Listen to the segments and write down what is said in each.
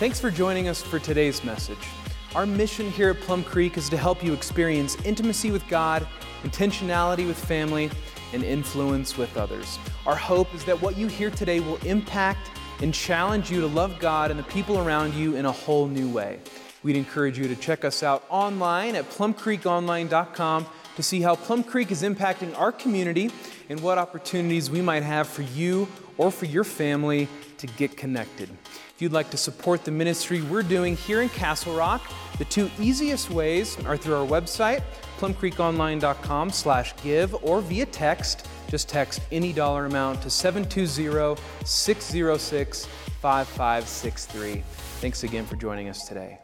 Thanks for joining us for today's message. Our mission here at Plum Creek is to help you experience intimacy with God, intentionality with family, and influence with others. Our hope is that what you hear today will impact and challenge you to love God and the people around you in a whole new way. We'd encourage you to check us out online at plumcreekonline.com to see how Plum Creek is impacting our community and what opportunities we might have for you or for your family to get connected. If you'd like to support the ministry we're doing here in Castle Rock, the two easiest ways are through our website, plumcreekonline.com slash give, or via text. Just text any dollar amount to 720-606-5563. Thanks again for joining us today.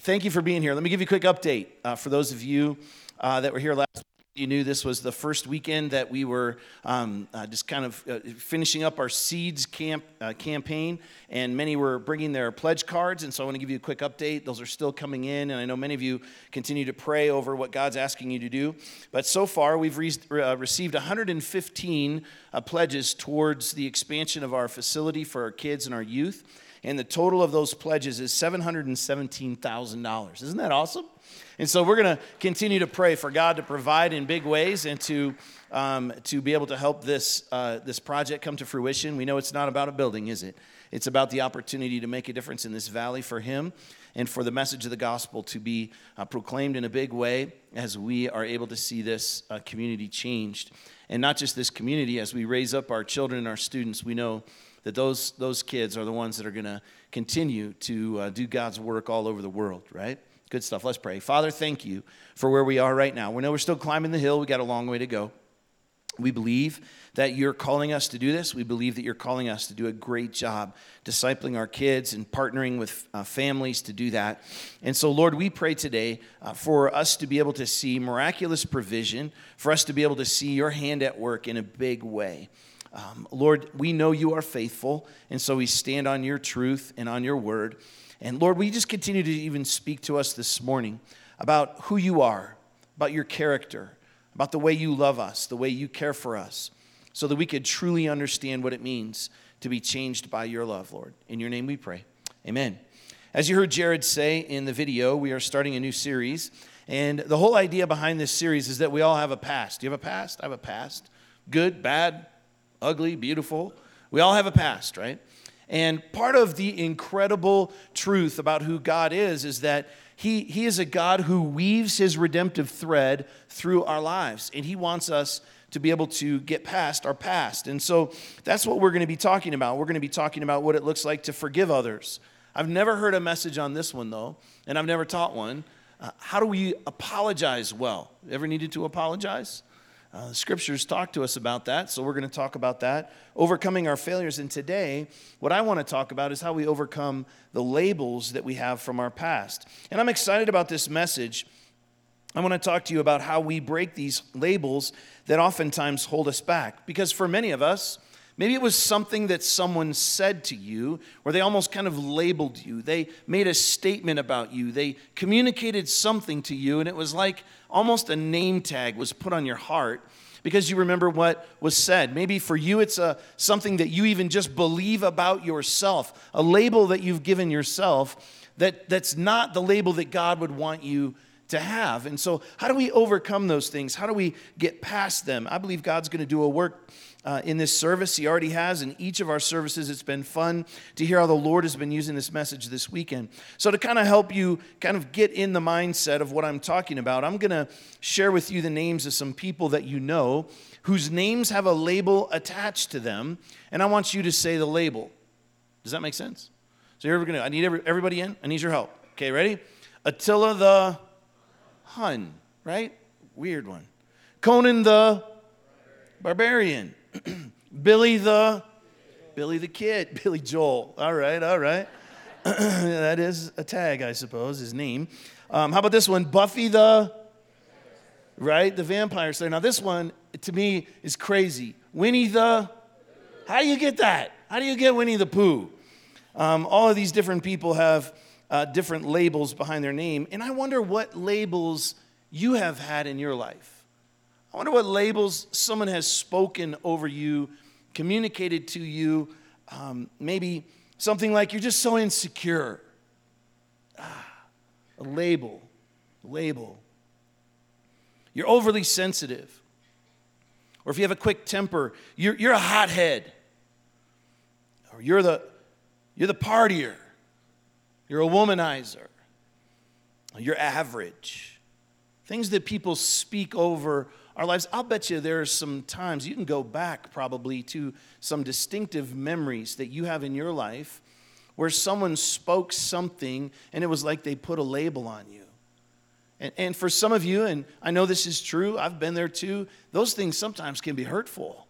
Thank you for being here. Let me give you a quick update uh, for those of you uh, that were here last you knew this was the first weekend that we were um, uh, just kind of uh, finishing up our seeds camp uh, campaign and many were bringing their pledge cards and so i want to give you a quick update. Those are still coming in and i know many of you continue to pray over what god's asking you to do. But so far we've re- uh, received 115 uh, pledges towards the expansion of our facility for our kids and our youth and the total of those pledges is $717000 isn't that awesome and so we're going to continue to pray for God to provide in big ways and to, um, to be able to help this, uh, this project come to fruition. We know it's not about a building, is it? It's about the opportunity to make a difference in this valley for Him and for the message of the gospel to be uh, proclaimed in a big way as we are able to see this uh, community changed. And not just this community, as we raise up our children and our students, we know that those, those kids are the ones that are going to continue to uh, do God's work all over the world, right? Good stuff. Let's pray. Father, thank you for where we are right now. We know we're still climbing the hill, we got a long way to go. We believe that you're calling us to do this. We believe that you're calling us to do a great job discipling our kids and partnering with uh, families to do that. And so, Lord, we pray today uh, for us to be able to see miraculous provision, for us to be able to see your hand at work in a big way. Um, Lord, we know you are faithful, and so we stand on your truth and on your word. And Lord, we just continue to even speak to us this morning about who you are, about your character, about the way you love us, the way you care for us, so that we could truly understand what it means to be changed by your love, Lord. In your name we pray. Amen. As you heard Jared say in the video, we are starting a new series. And the whole idea behind this series is that we all have a past. Do you have a past? I have a past. Good, bad, ugly, beautiful. We all have a past, right? And part of the incredible truth about who God is is that he, he is a God who weaves his redemptive thread through our lives. And he wants us to be able to get past our past. And so that's what we're going to be talking about. We're going to be talking about what it looks like to forgive others. I've never heard a message on this one, though, and I've never taught one. Uh, how do we apologize well? Ever needed to apologize? Uh, scriptures talk to us about that, so we're going to talk about that. Overcoming our failures. And today, what I want to talk about is how we overcome the labels that we have from our past. And I'm excited about this message. I want to talk to you about how we break these labels that oftentimes hold us back. Because for many of us, Maybe it was something that someone said to you where they almost kind of labeled you. They made a statement about you. They communicated something to you, and it was like almost a name tag was put on your heart because you remember what was said. Maybe for you, it's a, something that you even just believe about yourself, a label that you've given yourself that, that's not the label that God would want you to have. And so, how do we overcome those things? How do we get past them? I believe God's going to do a work uh, in this service. He already has in each of our services. It's been fun to hear how the Lord has been using this message this weekend. So, to kind of help you kind of get in the mindset of what I'm talking about, I'm going to share with you the names of some people that you know whose names have a label attached to them, and I want you to say the label. Does that make sense? So, here we're going to, I need every, everybody in. I need your help. Okay, ready? Attila the Hun, right? Weird one. Conan the Barbarian. Billy the Billy the Kid, Billy Joel. All right, all right. that is a tag, I suppose, his name. Um, how about this one? Buffy the right, the vampire slayer. Now this one to me is crazy. Winnie the. How do you get that? How do you get Winnie the Pooh? Um, all of these different people have uh, different labels behind their name, and I wonder what labels you have had in your life. I wonder what labels someone has spoken over you, communicated to you, um, maybe Something like you're just so insecure. Ah, a label, a label. You're overly sensitive. Or if you have a quick temper, you're, you're a hothead. Or you're the, you're the partier. You're a womanizer. You're average. Things that people speak over our lives. I'll bet you there are some times you can go back probably to some distinctive memories that you have in your life where someone spoke something and it was like they put a label on you. And, and for some of you, and I know this is true, I've been there too, those things sometimes can be hurtful.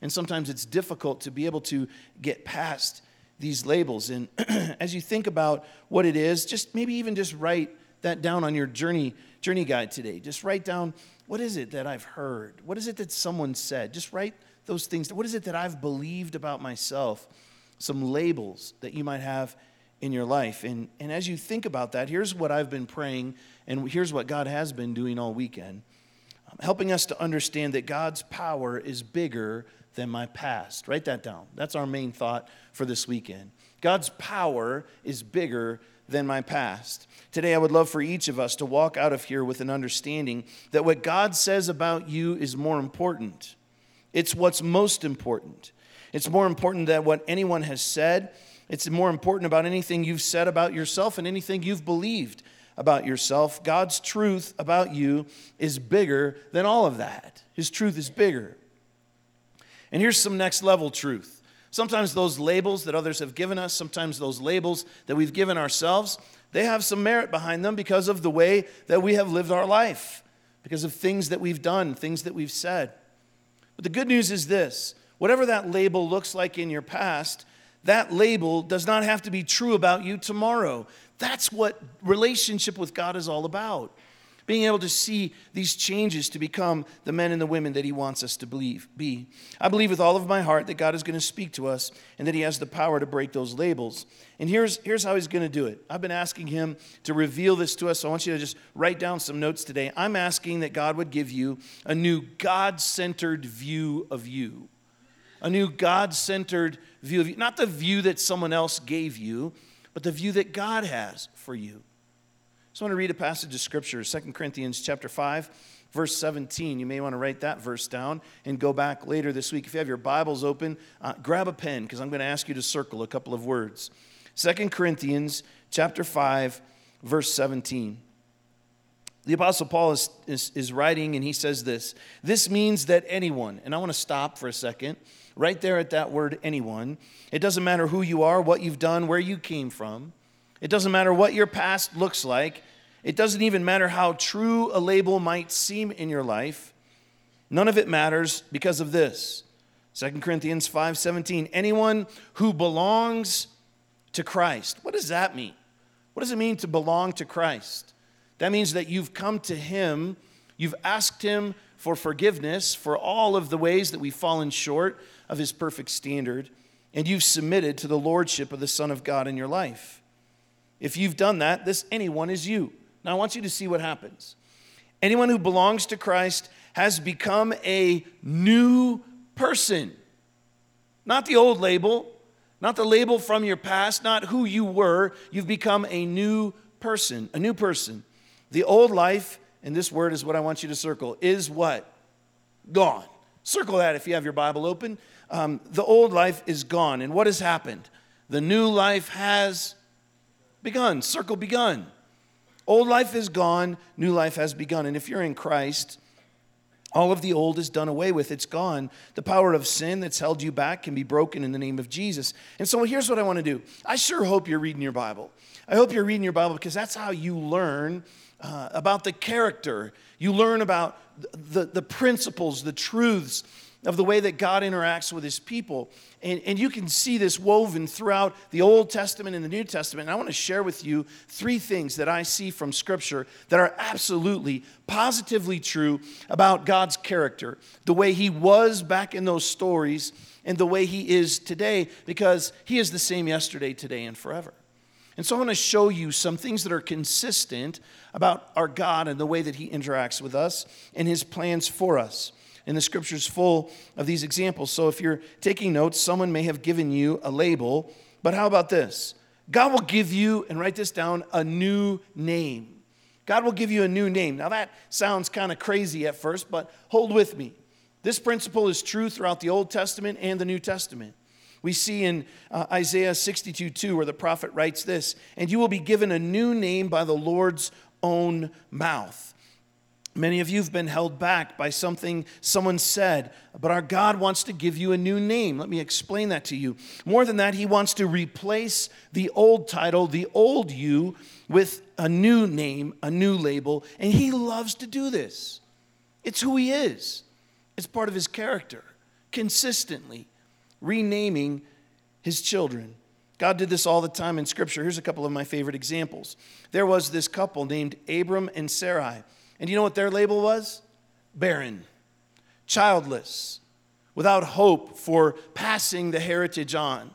And sometimes it's difficult to be able to get past these labels. And as you think about what it is, just maybe even just write that down on your journey, journey guide today. Just write down what is it that I've heard? What is it that someone said? Just write those things. What is it that I've believed about myself? Some labels that you might have in your life. And, and as you think about that, here's what I've been praying, and here's what God has been doing all weekend um, helping us to understand that God's power is bigger than my past. Write that down. That's our main thought for this weekend. God's power is bigger than my past. Today, I would love for each of us to walk out of here with an understanding that what God says about you is more important. It's what's most important. It's more important than what anyone has said. It's more important about anything you've said about yourself and anything you've believed about yourself. God's truth about you is bigger than all of that. His truth is bigger. And here's some next level truth Sometimes those labels that others have given us, sometimes those labels that we've given ourselves, they have some merit behind them because of the way that we have lived our life, because of things that we've done, things that we've said. But the good news is this whatever that label looks like in your past, that label does not have to be true about you tomorrow. That's what relationship with God is all about being able to see these changes to become the men and the women that He wants us to believe, be. I believe with all of my heart that God is going to speak to us and that He has the power to break those labels. And here's, here's how He's going to do it. I've been asking Him to reveal this to us, so I want you to just write down some notes today. I'm asking that God would give you a new God centered view of you. A new God centered view of you. Not the view that someone else gave you, but the view that God has for you. I want to read a passage of scripture, 2 Corinthians chapter 5, verse 17. You may want to write that verse down and go back later this week. If you have your Bibles open, uh, grab a pen because I'm going to ask you to circle a couple of words. 2 Corinthians chapter 5, verse 17. The Apostle Paul is, is, is, writing and he says this This means that anyone, and I want to stop for a second, right there at that word anyone. It doesn't matter who you are, what you've done, where you came from. It doesn't matter what your past looks like. It doesn't even matter how true a label might seem in your life. None of it matters because of this. 2 Corinthians 5:17 Anyone who belongs to Christ. What does that mean? What does it mean to belong to Christ? That means that you've come to him, you've asked him for forgiveness for all of the ways that we've fallen short of his perfect standard, and you've submitted to the lordship of the Son of God in your life. If you've done that, this anyone is you. Now I want you to see what happens. Anyone who belongs to Christ has become a new person. Not the old label, not the label from your past, not who you were. You've become a new person, a new person. The old life, and this word is what I want you to circle, is what? Gone. Circle that if you have your Bible open. Um, the old life is gone. And what has happened? The new life has begun. Circle begun. Old life is gone, new life has begun. And if you're in Christ, all of the old is done away with. It's gone. The power of sin that's held you back can be broken in the name of Jesus. And so here's what I want to do. I sure hope you're reading your Bible. I hope you're reading your Bible because that's how you learn uh, about the character. You learn about the, the principles, the truths of the way that God interacts with his people. And, and you can see this woven throughout the Old Testament and the New Testament. And I want to share with you three things that I see from Scripture that are absolutely, positively true about God's character, the way he was back in those stories, and the way he is today, because he is the same yesterday, today, and forever. And so I want to show you some things that are consistent about our God and the way that he interacts with us and his plans for us and the scripture's full of these examples. So if you're taking notes, someone may have given you a label But how about this? God will give you, and write this down, a new name. God will give you a new name. Now, that sounds kind of crazy at first, but hold with me. This principle is true throughout the Old Testament and the New Testament. We see in uh, Isaiah 62 2, where the prophet writes this, and you will be given a new name by the Lord's own mouth. Many of you have been held back by something someone said, but our God wants to give you a new name. Let me explain that to you. More than that, He wants to replace the old title, the old you, with a new name, a new label, and He loves to do this. It's who He is, it's part of His character, consistently renaming His children. God did this all the time in Scripture. Here's a couple of my favorite examples. There was this couple named Abram and Sarai. And you know what their label was? Barren, childless, without hope for passing the heritage on.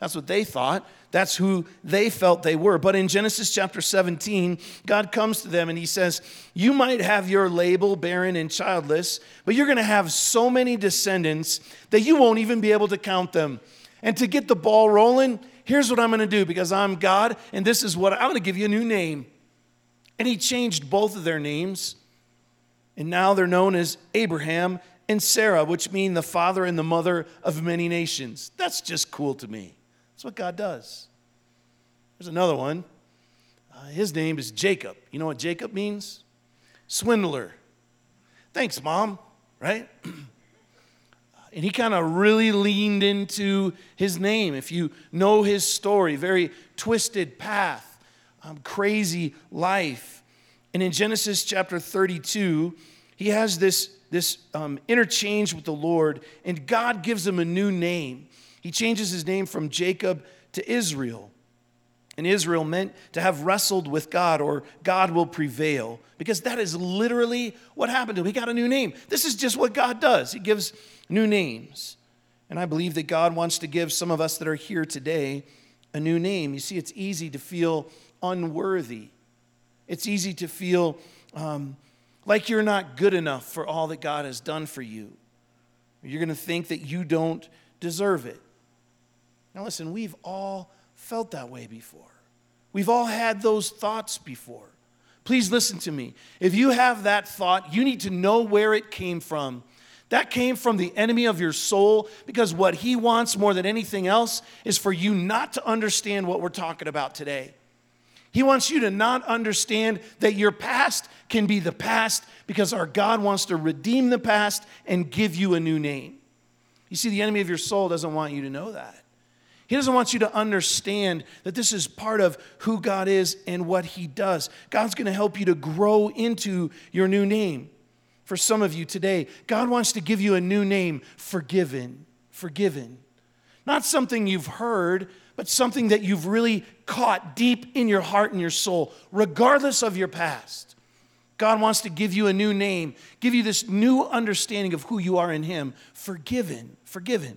That's what they thought. That's who they felt they were. But in Genesis chapter 17, God comes to them and he says, You might have your label barren and childless, but you're going to have so many descendants that you won't even be able to count them. And to get the ball rolling, here's what I'm going to do because I'm God and this is what I'm going to give you a new name. And he changed both of their names. And now they're known as Abraham and Sarah, which mean the father and the mother of many nations. That's just cool to me. That's what God does. There's another one. Uh, his name is Jacob. You know what Jacob means? Swindler. Thanks, mom, right? and he kind of really leaned into his name. If you know his story, very twisted path um, crazy life. And in Genesis chapter 32, he has this, this um, interchange with the Lord, and God gives him a new name. He changes his name from Jacob to Israel. And Israel meant to have wrestled with God or God will prevail because that is literally what happened to him. He got a new name. This is just what God does, He gives new names. And I believe that God wants to give some of us that are here today a new name. You see, it's easy to feel unworthy. It's easy to feel um, like you're not good enough for all that God has done for you. You're going to think that you don't deserve it. Now, listen, we've all felt that way before. We've all had those thoughts before. Please listen to me. If you have that thought, you need to know where it came from. That came from the enemy of your soul because what he wants more than anything else is for you not to understand what we're talking about today. He wants you to not understand that your past can be the past because our God wants to redeem the past and give you a new name. You see, the enemy of your soul doesn't want you to know that. He doesn't want you to understand that this is part of who God is and what He does. God's going to help you to grow into your new name. For some of you today, God wants to give you a new name forgiven. Forgiven. Not something you've heard, but something that you've really caught deep in your heart and your soul, regardless of your past. God wants to give you a new name, give you this new understanding of who you are in Him. Forgiven, forgiven.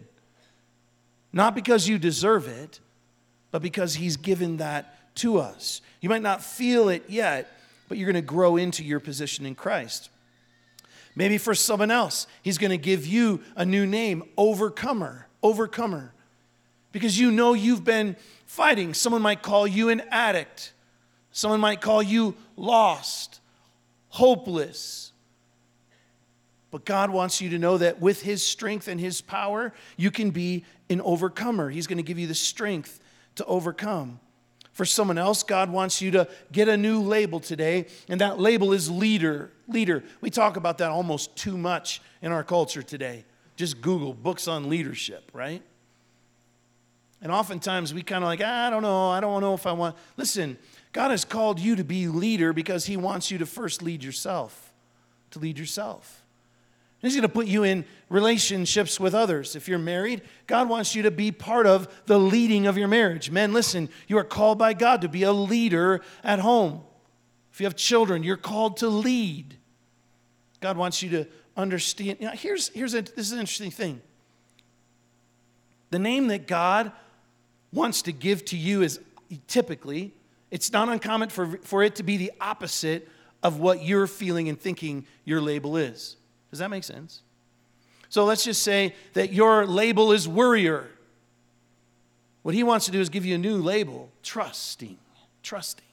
Not because you deserve it, but because He's given that to us. You might not feel it yet, but you're going to grow into your position in Christ. Maybe for someone else, He's going to give you a new name, Overcomer. Overcomer because you know you've been fighting. Someone might call you an addict, someone might call you lost, hopeless. But God wants you to know that with His strength and His power, you can be an overcomer. He's going to give you the strength to overcome. For someone else, God wants you to get a new label today, and that label is leader. Leader. We talk about that almost too much in our culture today. Just Google books on leadership, right? And oftentimes we kind of like, ah, I don't know, I don't know if I want. Listen, God has called you to be leader because He wants you to first lead yourself, to lead yourself. He's going to put you in relationships with others. If you're married, God wants you to be part of the leading of your marriage. Men, listen, you are called by God to be a leader at home. If you have children, you're called to lead. God wants you to understand. You know, here's, here's a, this is an interesting thing. The name that God wants to give to you is typically, it's not uncommon for, for it to be the opposite of what you're feeling and thinking your label is. Does that make sense? So let's just say that your label is worrier. What he wants to do is give you a new label trusting. Trusting.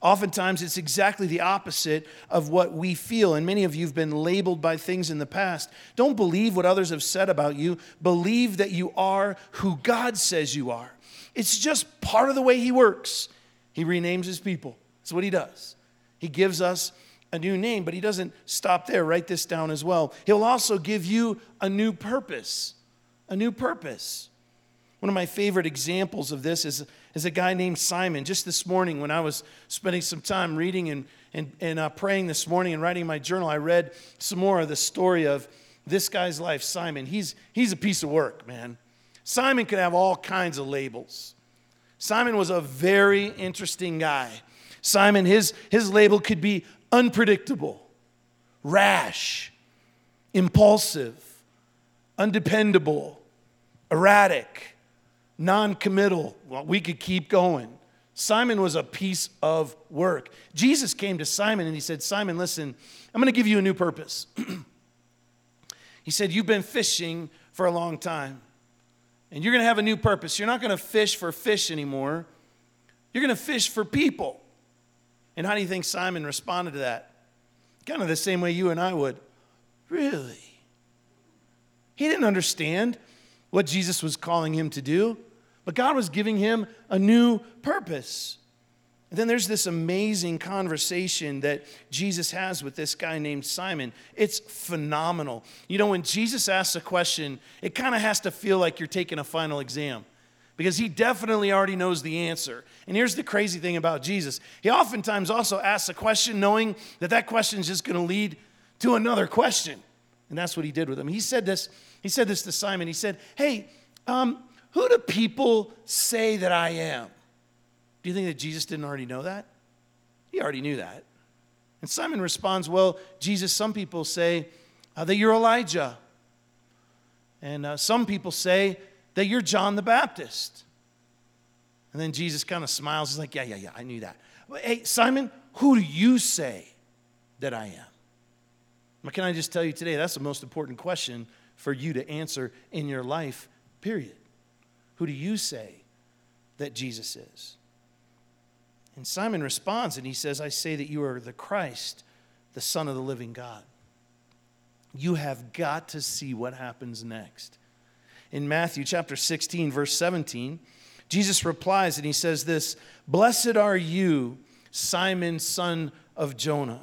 Oftentimes, it's exactly the opposite of what we feel. And many of you have been labeled by things in the past. Don't believe what others have said about you. Believe that you are who God says you are. It's just part of the way He works. He renames His people. That's what He does. He gives us a new name, but He doesn't stop there. Write this down as well. He'll also give you a new purpose. A new purpose. One of my favorite examples of this is, is a guy named Simon. Just this morning, when I was spending some time reading and, and, and uh, praying this morning and writing my journal, I read some more of the story of this guy's life, Simon. He's, he's a piece of work, man. Simon could have all kinds of labels. Simon was a very interesting guy. Simon, his, his label could be unpredictable, rash, impulsive, undependable, erratic non committal. Well, we could keep going. Simon was a piece of work. Jesus came to Simon and he said, Simon, listen, I'm going to give you a new purpose. he said, You've been fishing for a long time, and you're going to have a new purpose. You're not going to fish for fish anymore, you're going to fish for people. And how do you think Simon responded to that? Kind of the same way you and I would. Really? He didn't understand what Jesus was calling him to do. But God was giving him a new purpose. And then there's this amazing conversation that Jesus has with this guy named Simon. It's phenomenal. You know, when Jesus asks a question, it kind of has to feel like you're taking a final exam because he definitely already knows the answer. And here's the crazy thing about Jesus he oftentimes also asks a question knowing that that question is just going to lead to another question. And that's what he did with him. He said this, he said this to Simon. He said, Hey, um, who do people say that I am? Do you think that Jesus didn't already know that? He already knew that. And Simon responds, Well, Jesus, some people say uh, that you're Elijah. And uh, some people say that you're John the Baptist. And then Jesus kind of smiles. He's like, Yeah, yeah, yeah, I knew that. But, hey, Simon, who do you say that I am? But can I just tell you today, that's the most important question for you to answer in your life, period. Who do you say that Jesus is? And Simon responds and he says, I say that you are the Christ, the Son of the living God. You have got to see what happens next. In Matthew chapter 16, verse 17, Jesus replies and he says this Blessed are you, Simon, son of Jonah.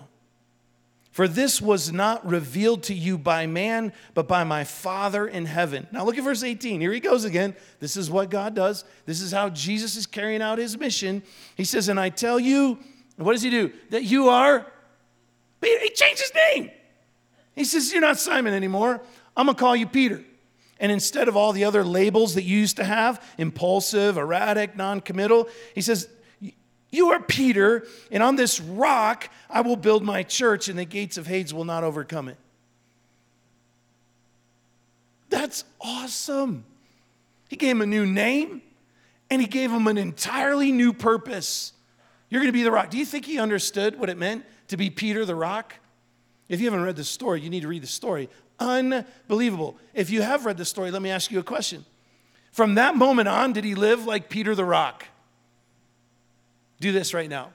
For this was not revealed to you by man, but by my Father in heaven. Now look at verse 18. Here he goes again. This is what God does. This is how Jesus is carrying out his mission. He says, And I tell you, what does he do? That you are, he changed his name. He says, You're not Simon anymore. I'm going to call you Peter. And instead of all the other labels that you used to have impulsive, erratic, non committal he says, you are Peter, and on this rock I will build my church, and the gates of Hades will not overcome it. That's awesome. He gave him a new name, and he gave him an entirely new purpose. You're going to be the rock. Do you think he understood what it meant to be Peter the rock? If you haven't read the story, you need to read the story. Unbelievable. If you have read the story, let me ask you a question. From that moment on, did he live like Peter the rock? Do this right now.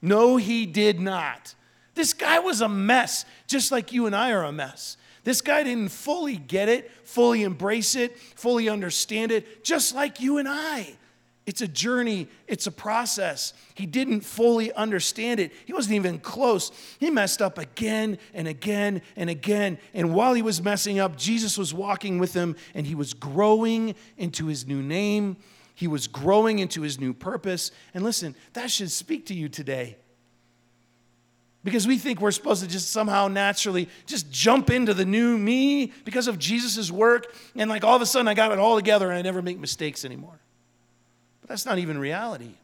No, he did not. This guy was a mess, just like you and I are a mess. This guy didn't fully get it, fully embrace it, fully understand it, just like you and I. It's a journey, it's a process. He didn't fully understand it. He wasn't even close. He messed up again and again and again. And while he was messing up, Jesus was walking with him and he was growing into his new name he was growing into his new purpose. And listen, that should speak to you today. Because we think we're supposed to just somehow naturally just jump into the new me because of Jesus' work. And like all of a sudden I got it all together and I never make mistakes anymore. But that's not even reality.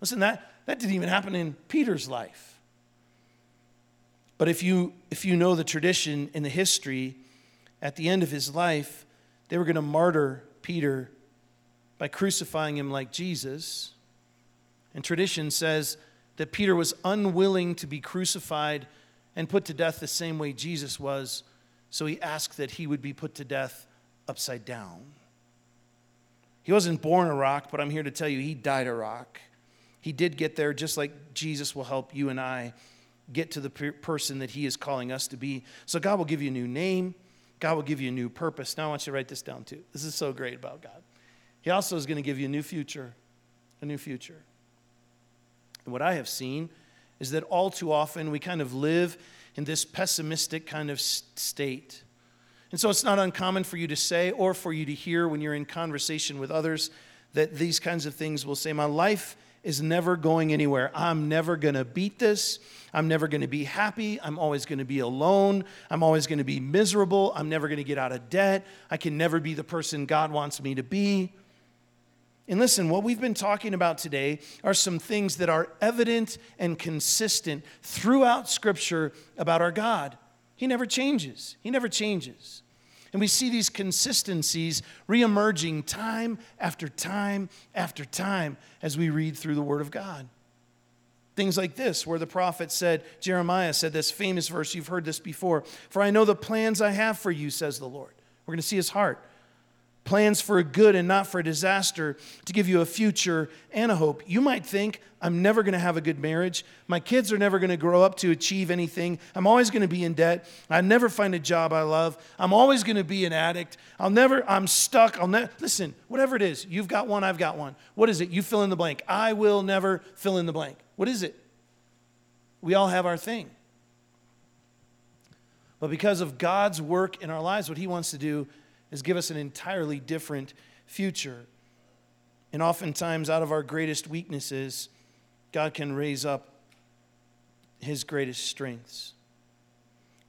Listen, that, that didn't even happen in Peter's life. But if you, if you know the tradition in the history, at the end of his life, they were going to martyr Peter by crucifying him like Jesus. And tradition says that Peter was unwilling to be crucified and put to death the same way Jesus was, so he asked that he would be put to death upside down. He wasn't born a rock, but I'm here to tell you he died a rock. He did get there just like Jesus will help you and I get to the person that he is calling us to be. So God will give you a new name. God will give you a new purpose. Now I want you to write this down too. This is so great about God. He also is going to give you a new future, a new future. And what I have seen is that all too often we kind of live in this pessimistic kind of state. And so it's not uncommon for you to say or for you to hear when you're in conversation with others that these kinds of things will say, My life is never going anywhere. I'm never going to beat this. I'm never going to be happy. I'm always going to be alone. I'm always going to be miserable. I'm never going to get out of debt. I can never be the person God wants me to be. And listen, what we've been talking about today are some things that are evident and consistent throughout Scripture about our God. He never changes, He never changes. And we see these consistencies reemerging time after time after time as we read through the Word of God. Things like this, where the prophet said, Jeremiah said this famous verse, you've heard this before. For I know the plans I have for you, says the Lord. We're going to see his heart plans for a good and not for a disaster, to give you a future and a hope. You might think, I'm never going to have a good marriage. My kids are never going to grow up to achieve anything. I'm always going to be in debt. I never find a job I love. I'm always going to be an addict. I'll never, I'm stuck. I'll never, listen, whatever it is, you've got one, I've got one. What is it? You fill in the blank. I will never fill in the blank. What is it? We all have our thing. But because of God's work in our lives, what He wants to do is give us an entirely different future. And oftentimes, out of our greatest weaknesses, God can raise up his greatest strengths.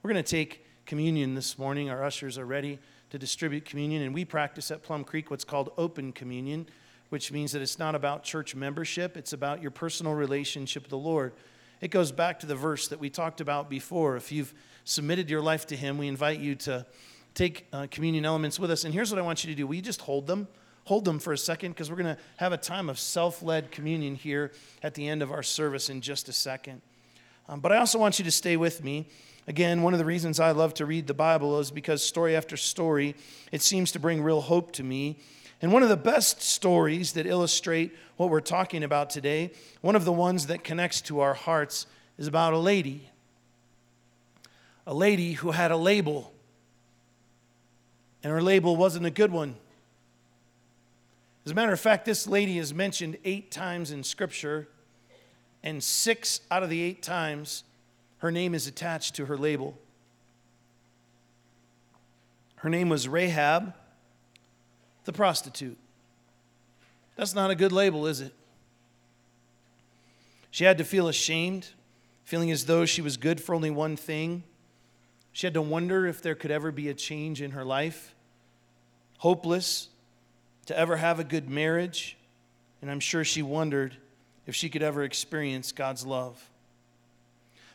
We're going to take communion this morning. Our ushers are ready to distribute communion, and we practice at Plum Creek what's called open communion, which means that it's not about church membership, it's about your personal relationship with the Lord. It goes back to the verse that we talked about before. If you've submitted your life to Him, we invite you to take uh, communion elements with us. And here's what I want you to do. You just hold them? Hold them for a second because we're going to have a time of self led communion here at the end of our service in just a second. Um, but I also want you to stay with me. Again, one of the reasons I love to read the Bible is because story after story, it seems to bring real hope to me. And one of the best stories that illustrate what we're talking about today, one of the ones that connects to our hearts, is about a lady. A lady who had a label and her label wasn't a good one. As a matter of fact, this lady is mentioned eight times in Scripture, and six out of the eight times, her name is attached to her label. Her name was Rahab, the prostitute. That's not a good label, is it? She had to feel ashamed, feeling as though she was good for only one thing she had to wonder if there could ever be a change in her life. Hopeless to ever have a good marriage. And I'm sure she wondered if she could ever experience God's love.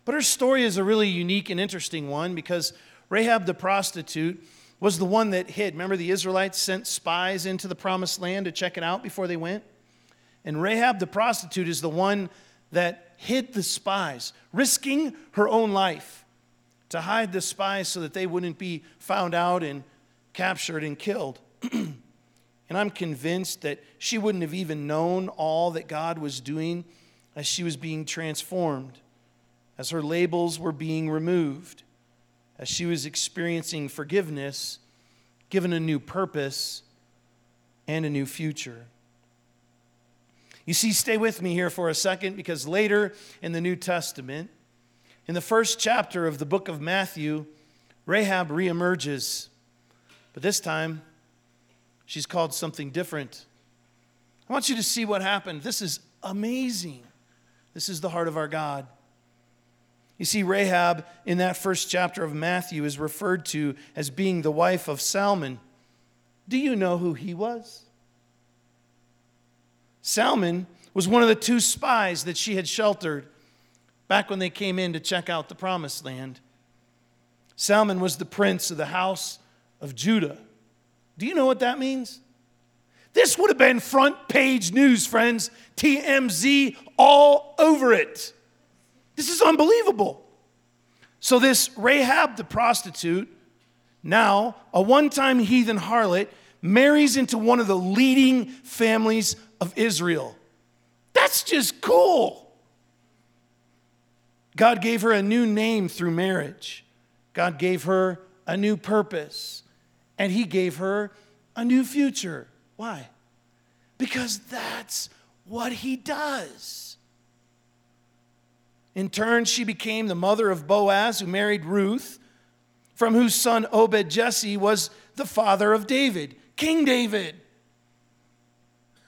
But her story is a really unique and interesting one because Rahab the prostitute was the one that hid. Remember, the Israelites sent spies into the promised land to check it out before they went? And Rahab the prostitute is the one that hid the spies, risking her own life to hide the spies so that they wouldn't be found out and captured and killed. and I'm convinced that she wouldn't have even known all that God was doing as she was being transformed, as her labels were being removed, as she was experiencing forgiveness, given a new purpose and a new future. You see, stay with me here for a second because later in the New Testament, in the first chapter of the book of Matthew, Rahab reemerges, but this time she's called something different. I want you to see what happened. This is amazing. This is the heart of our God. You see, Rahab in that first chapter of Matthew is referred to as being the wife of Salmon. Do you know who he was? Salmon was one of the two spies that she had sheltered back when they came in to check out the promised land. Salmon was the prince of the house of Judah. Do you know what that means? This would have been front page news, friends. TMZ all over it. This is unbelievable. So, this Rahab the prostitute, now a one time heathen harlot, marries into one of the leading families of Israel. That's just cool. God gave her a new name through marriage. God gave her a new purpose. And He gave her a new future. Why? Because that's what He does. In turn, she became the mother of Boaz, who married Ruth, from whose son Obed Jesse was the father of David, King David,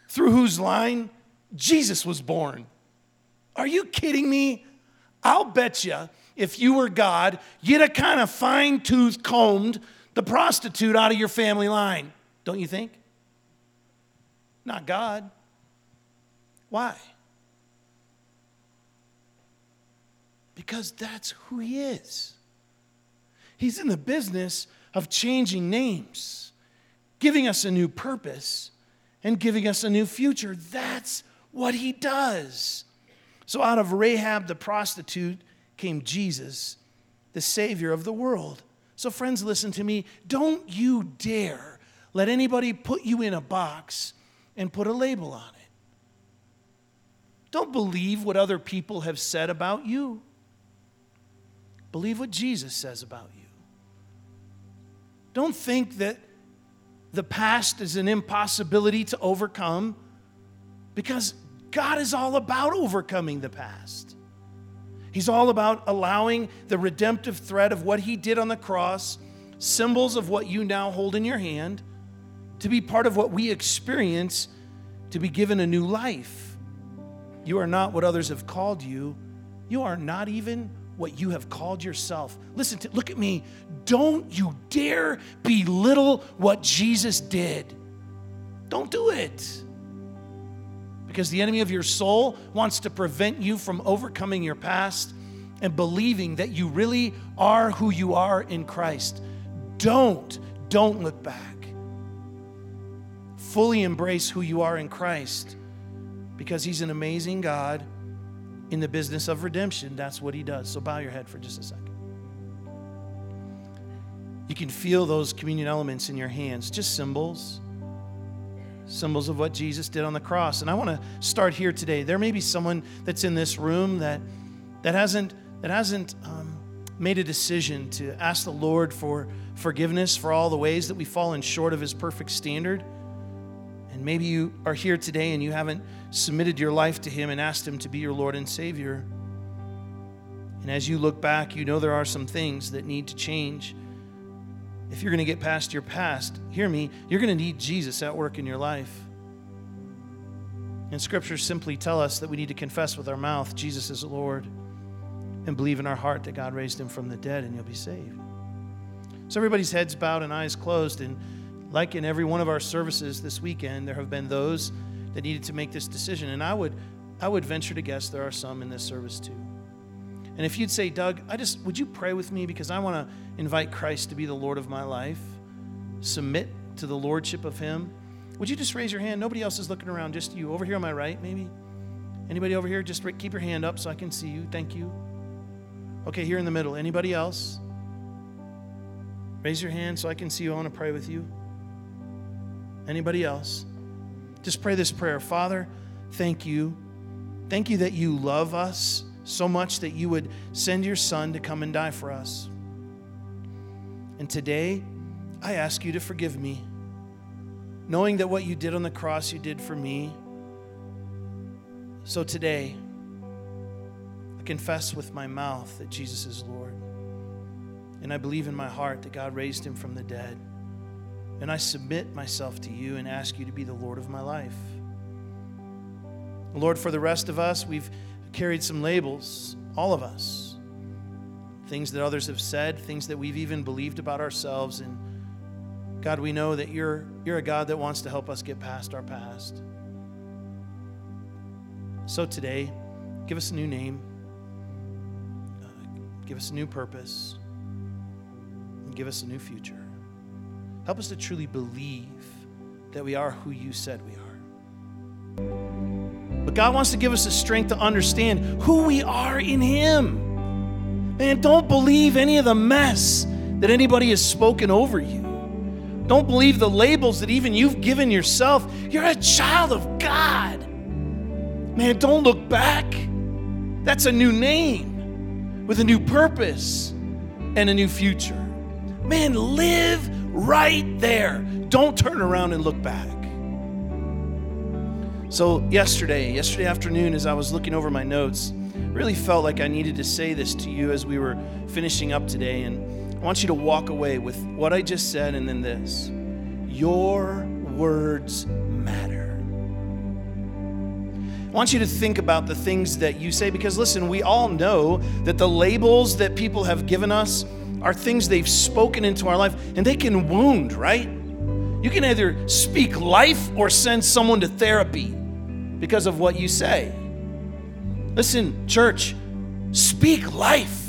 through whose line Jesus was born. Are you kidding me? I'll bet you if you were God, you'd have kind of fine tooth combed the prostitute out of your family line, don't you think? Not God. Why? Because that's who He is. He's in the business of changing names, giving us a new purpose, and giving us a new future. That's what He does. So, out of Rahab the prostitute came Jesus, the Savior of the world. So, friends, listen to me. Don't you dare let anybody put you in a box and put a label on it. Don't believe what other people have said about you. Believe what Jesus says about you. Don't think that the past is an impossibility to overcome because God is all about overcoming the past. He's all about allowing the redemptive thread of what He did on the cross, symbols of what you now hold in your hand, to be part of what we experience, to be given a new life. You are not what others have called you. You are not even what you have called yourself. Listen to look at me. Don't you dare belittle what Jesus did. Don't do it because the enemy of your soul wants to prevent you from overcoming your past and believing that you really are who you are in Christ. Don't, don't look back. Fully embrace who you are in Christ because He's an amazing God in the business of redemption. That's what He does. So bow your head for just a second. You can feel those communion elements in your hands, just symbols symbols of what Jesus did on the cross. And I want to start here today. There may be someone that's in this room that that hasn't that hasn't um, made a decision to ask the Lord for forgiveness for all the ways that we've fallen short of His perfect standard. And maybe you are here today and you haven't submitted your life to Him and asked Him to be your Lord and Savior. And as you look back, you know there are some things that need to change if you're going to get past your past, hear me, you're going to need Jesus at work in your life. And scriptures simply tell us that we need to confess with our mouth Jesus is Lord and believe in our heart that God raised him from the dead and you'll be saved. So everybody's heads bowed and eyes closed. And like in every one of our services this weekend, there have been those that needed to make this decision. And I would, I would venture to guess there are some in this service too. And if you'd say, Doug, I just, would you pray with me? Because I want to invite Christ to be the Lord of my life, submit to the Lordship of Him. Would you just raise your hand? Nobody else is looking around, just you. Over here on my right, maybe? Anybody over here? Just keep your hand up so I can see you. Thank you. Okay, here in the middle. Anybody else? Raise your hand so I can see you. I want to pray with you. Anybody else? Just pray this prayer Father, thank you. Thank you that you love us so much that you would send your son to come and die for us. And today, I ask you to forgive me, knowing that what you did on the cross, you did for me. So today, I confess with my mouth that Jesus is Lord. And I believe in my heart that God raised him from the dead. And I submit myself to you and ask you to be the Lord of my life. Lord, for the rest of us, we've carried some labels, all of us. Things that others have said, things that we've even believed about ourselves. And God, we know that you're, you're a God that wants to help us get past our past. So today, give us a new name, uh, give us a new purpose, and give us a new future. Help us to truly believe that we are who you said we are. But God wants to give us the strength to understand who we are in Him. Man, don't believe any of the mess that anybody has spoken over you. Don't believe the labels that even you've given yourself. You're a child of God. Man, don't look back. That's a new name with a new purpose and a new future. Man, live right there. Don't turn around and look back. So, yesterday, yesterday afternoon, as I was looking over my notes, really felt like I needed to say this to you as we were finishing up today. And I want you to walk away with what I just said and then this Your words matter. I want you to think about the things that you say because, listen, we all know that the labels that people have given us are things they've spoken into our life and they can wound, right? You can either speak life or send someone to therapy because of what you say. Listen, church, speak life.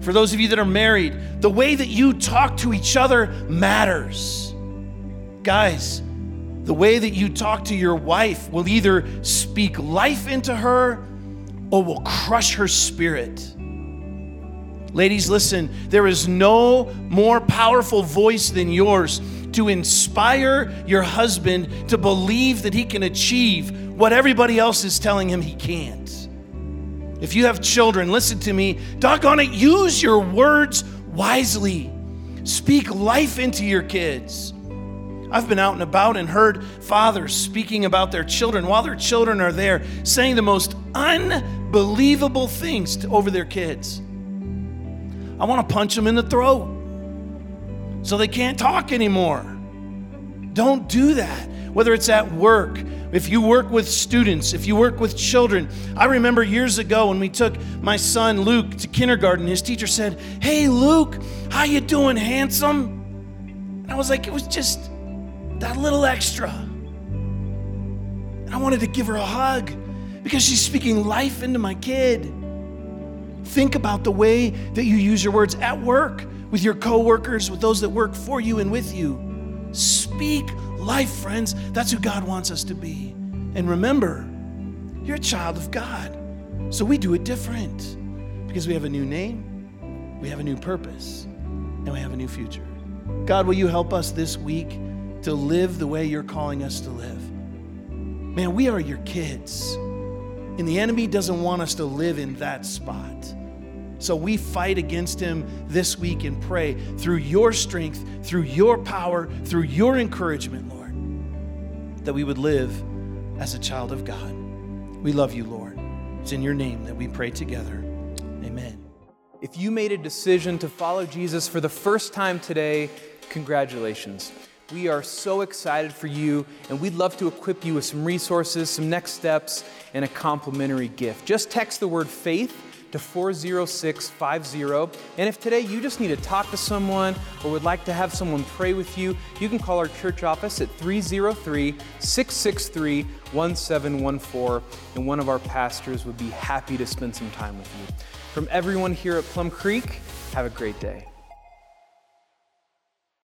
For those of you that are married, the way that you talk to each other matters. Guys, the way that you talk to your wife will either speak life into her or will crush her spirit. Ladies, listen, there is no more powerful voice than yours to inspire your husband to believe that he can achieve what everybody else is telling him he can't. If you have children, listen to me. Doggone it, use your words wisely. Speak life into your kids. I've been out and about and heard fathers speaking about their children while their children are there, saying the most unbelievable things to, over their kids. I want to punch them in the throat so they can't talk anymore. Don't do that. Whether it's at work, if you work with students, if you work with children. I remember years ago when we took my son Luke to kindergarten, his teacher said, "Hey Luke, how you doing, handsome?" And I was like, it was just that little extra. And I wanted to give her a hug because she's speaking life into my kid. Think about the way that you use your words at work, with your coworkers, with those that work for you and with you. Speak life, friends. That's who God wants us to be. And remember, you're a child of God. So we do it different because we have a new name, we have a new purpose, and we have a new future. God, will you help us this week to live the way you're calling us to live? Man, we are your kids. And the enemy doesn't want us to live in that spot. So we fight against him this week and pray through your strength, through your power, through your encouragement, Lord, that we would live as a child of God. We love you, Lord. It's in your name that we pray together. Amen. If you made a decision to follow Jesus for the first time today, congratulations. We are so excited for you, and we'd love to equip you with some resources, some next steps, and a complimentary gift. Just text the word faith to 40650. And if today you just need to talk to someone or would like to have someone pray with you, you can call our church office at 303 663 1714, and one of our pastors would be happy to spend some time with you. From everyone here at Plum Creek, have a great day.